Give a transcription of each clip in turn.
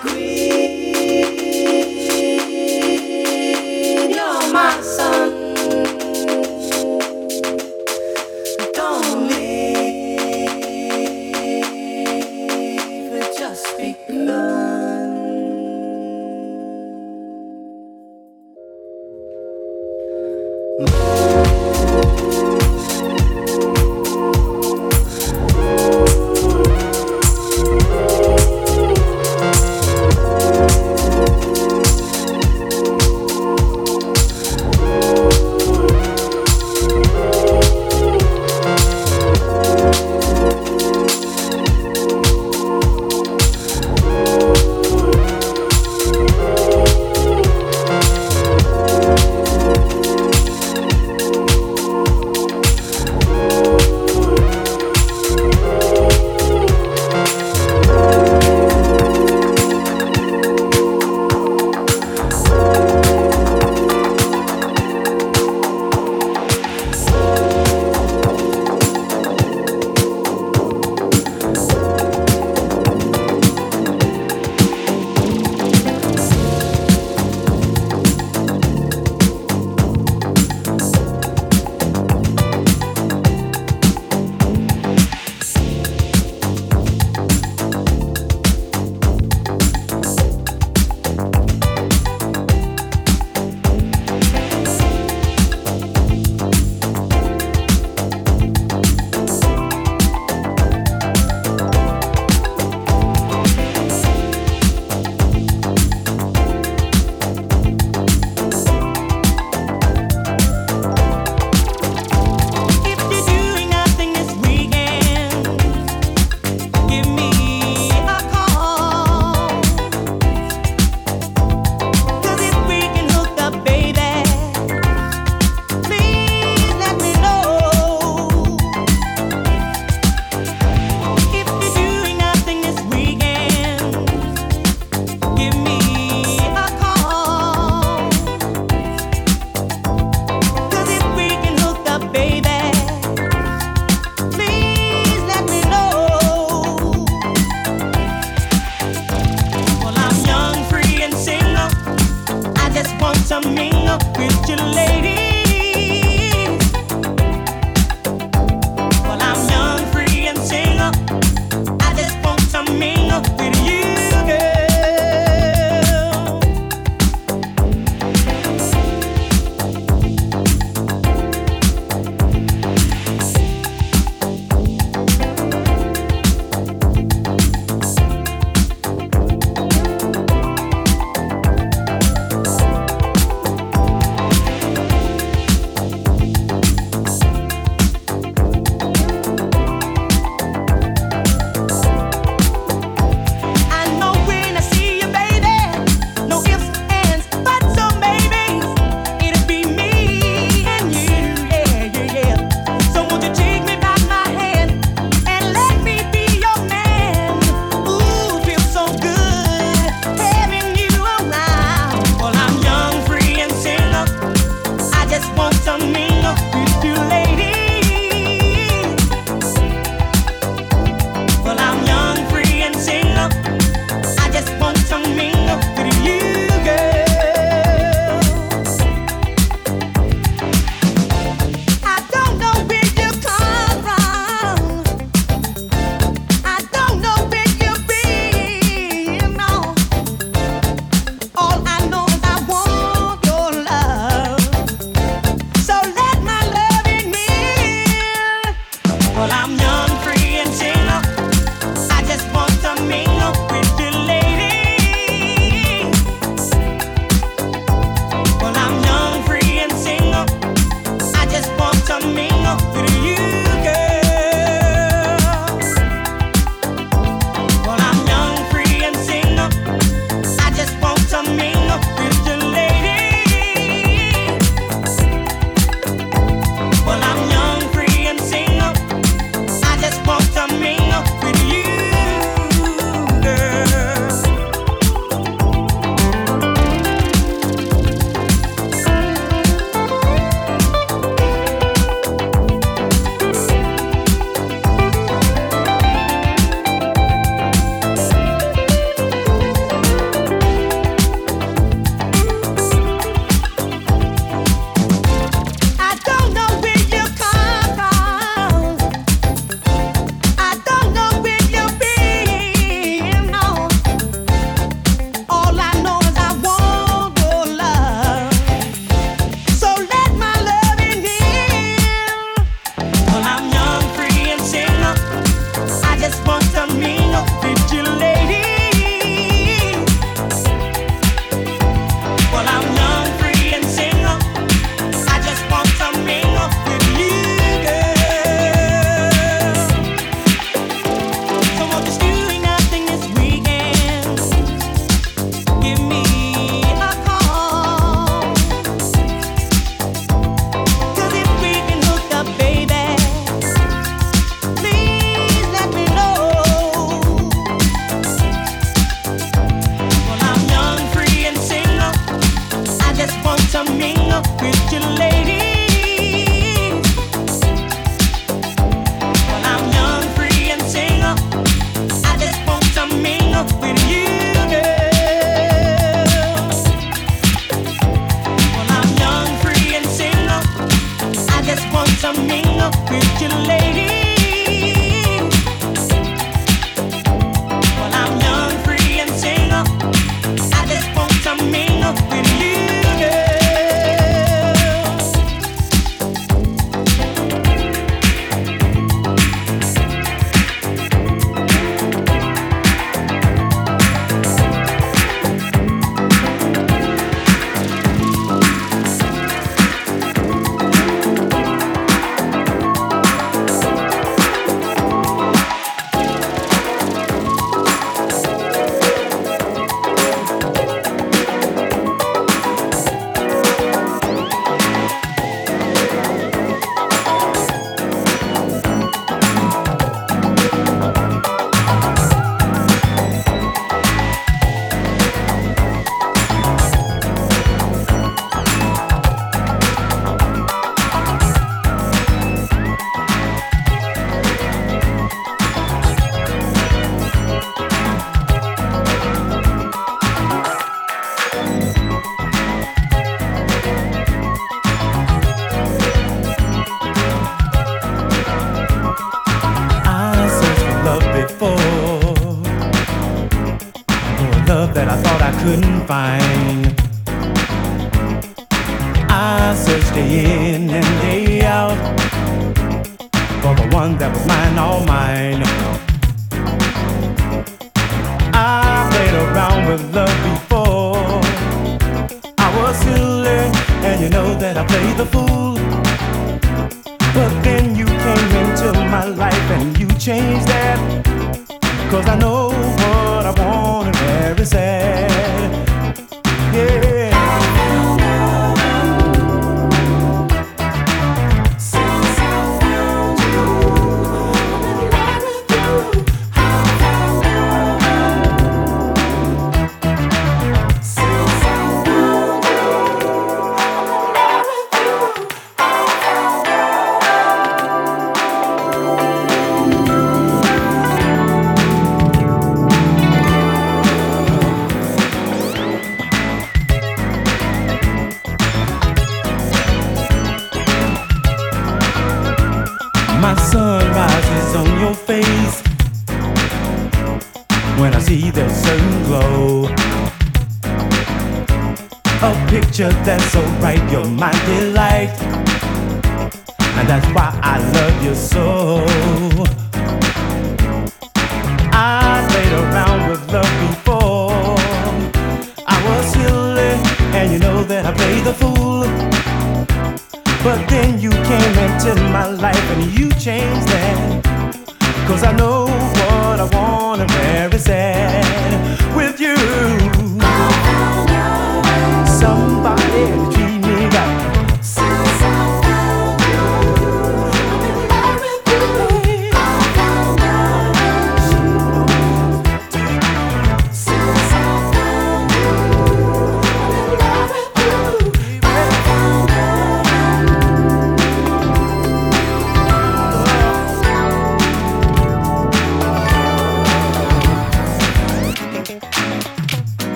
queen,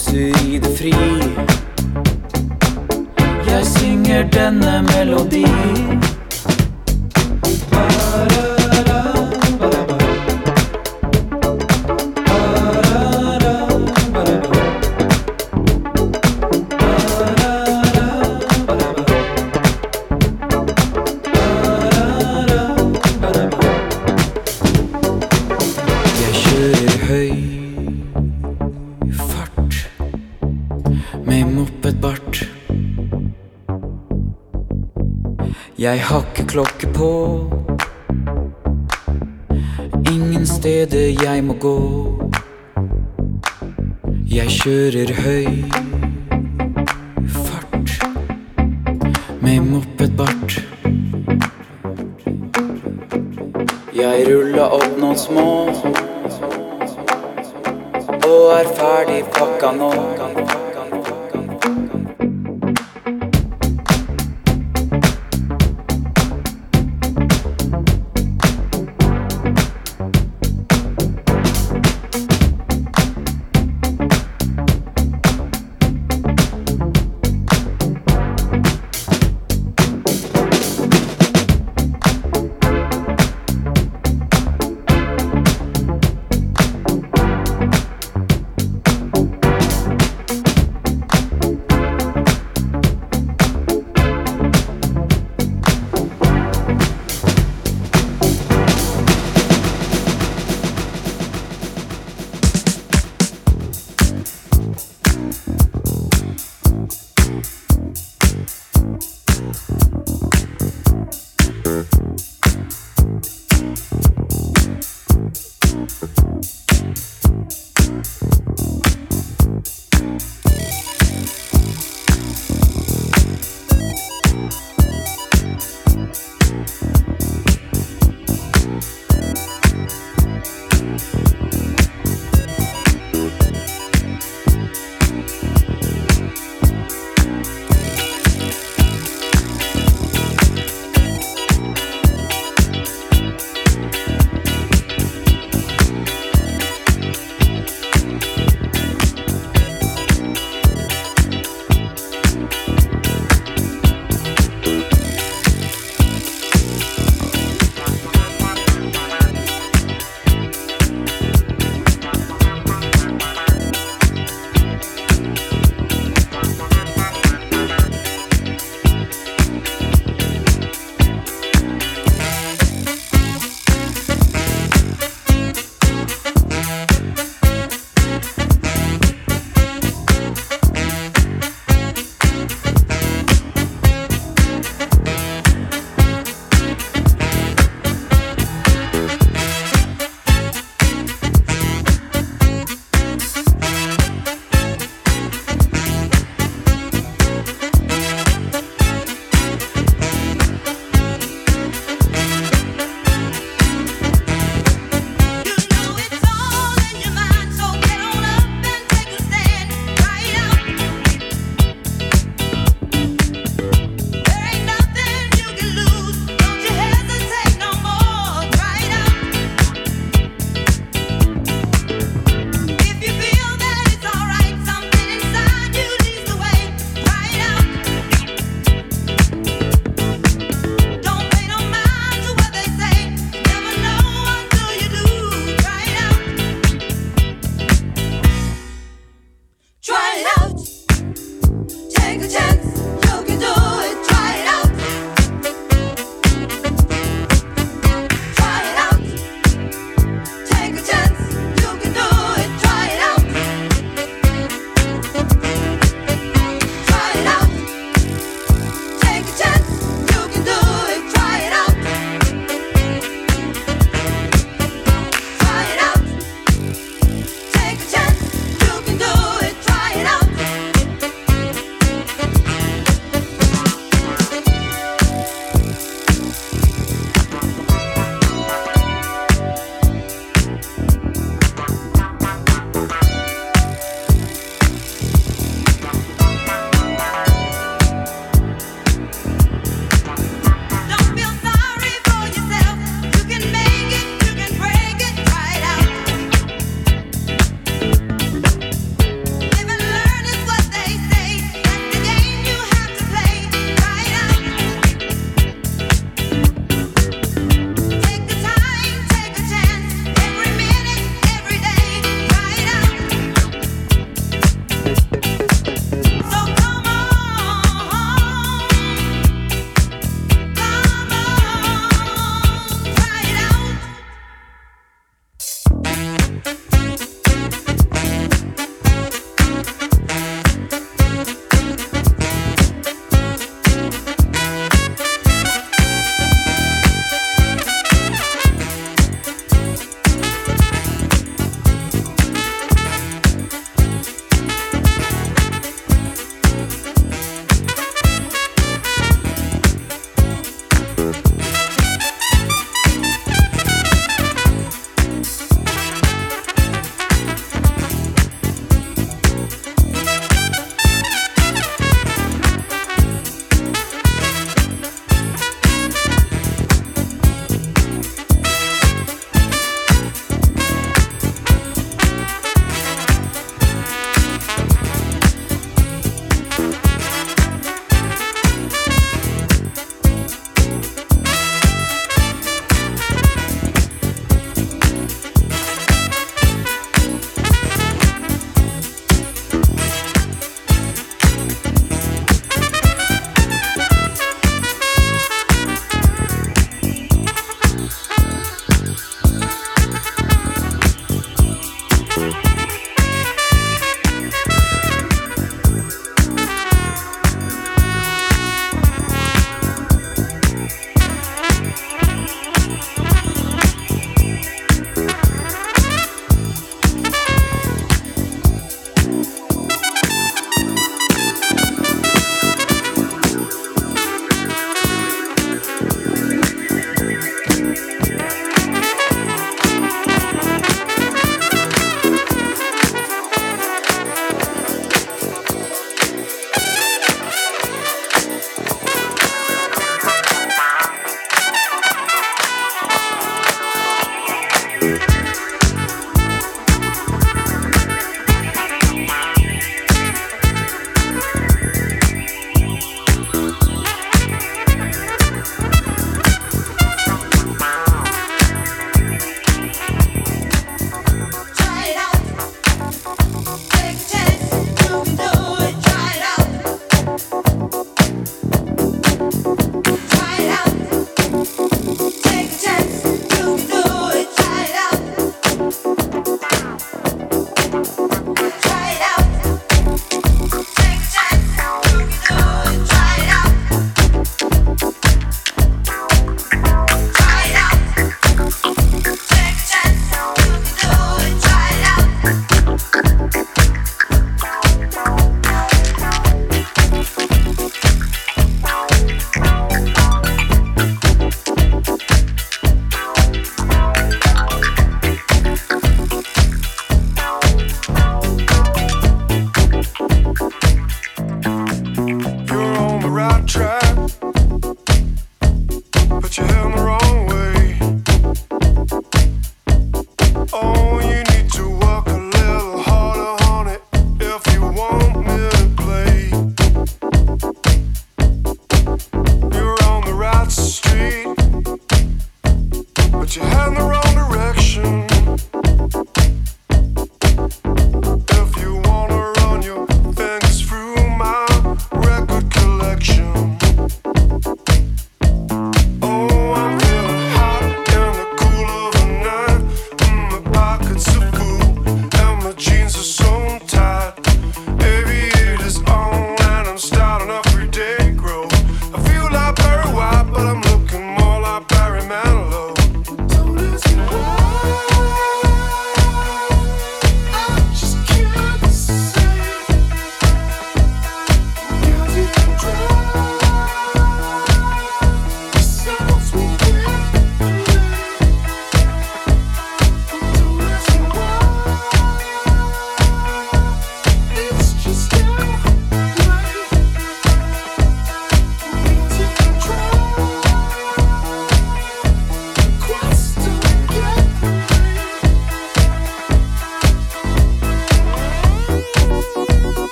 suser i det fri. Jeg synger denne melodi. Jeg Jeg har klokke på. Ingen steder jeg må gå. Jeg kjører høy fart med mopedbart. Jeg rulla opp noen små og er ferdig pakka nå.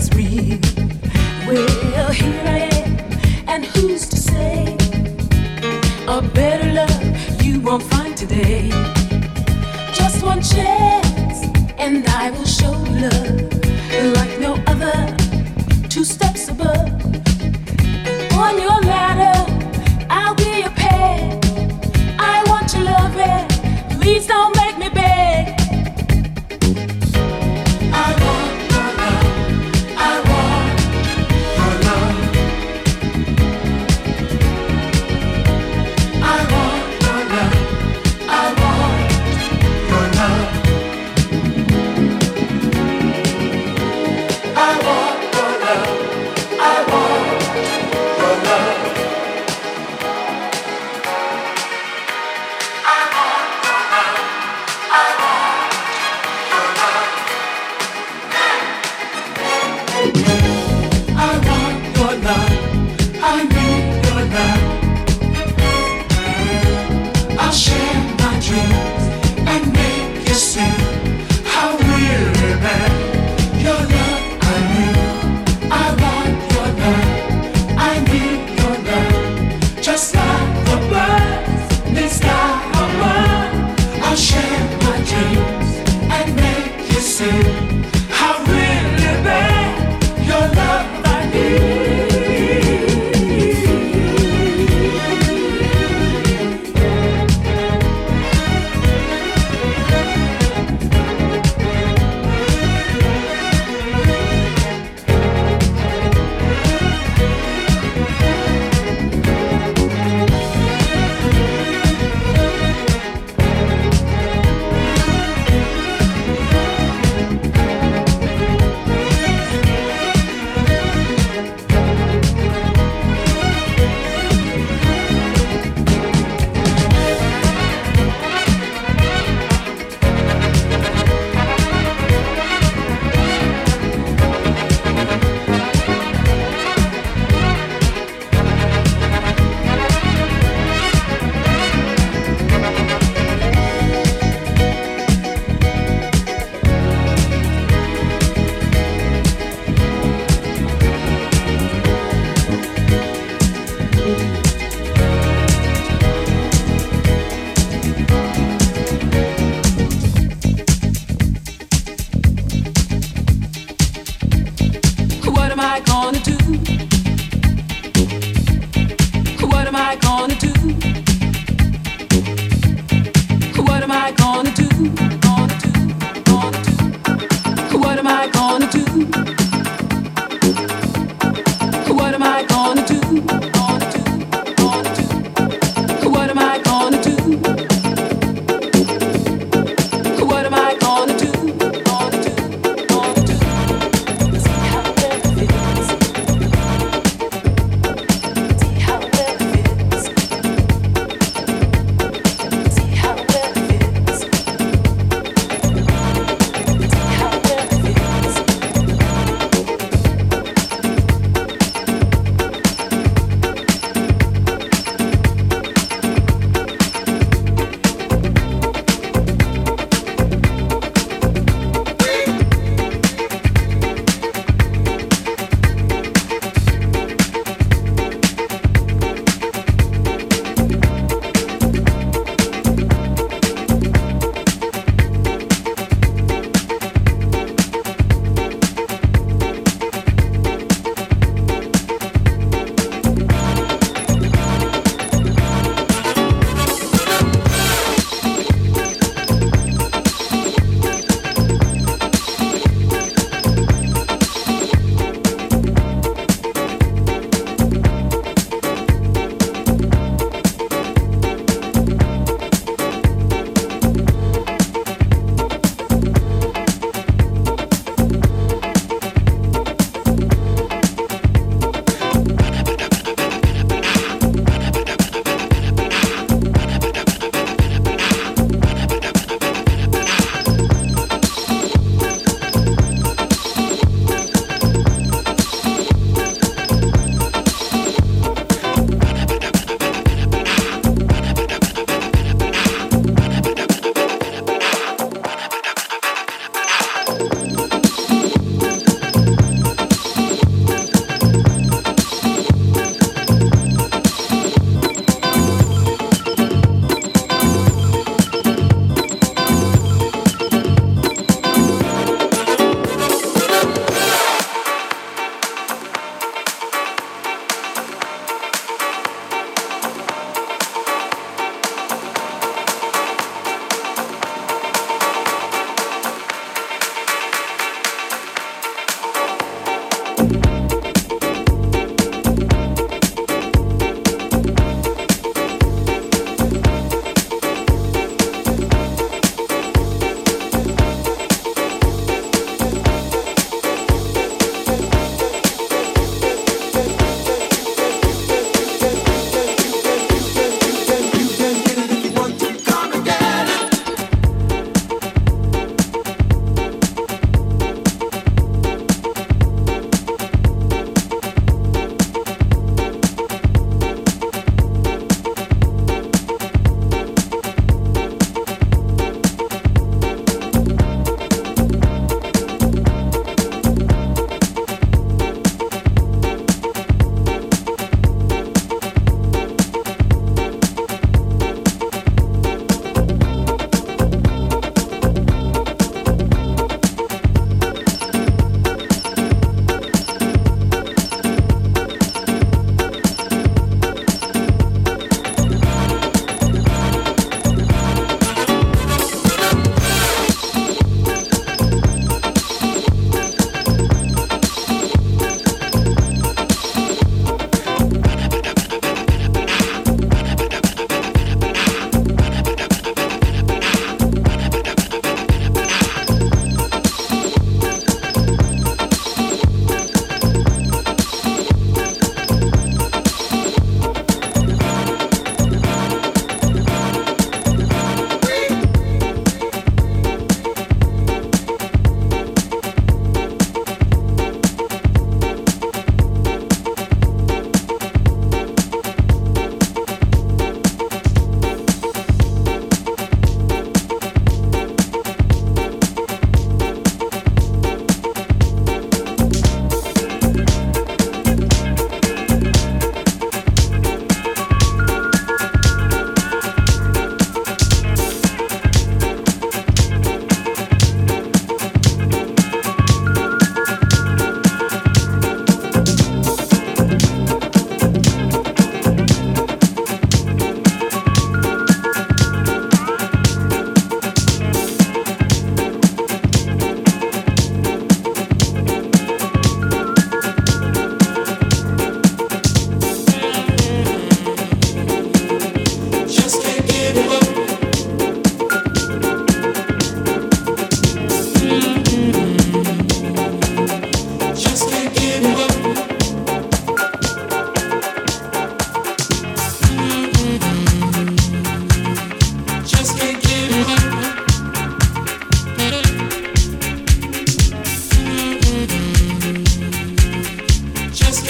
That's real?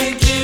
think you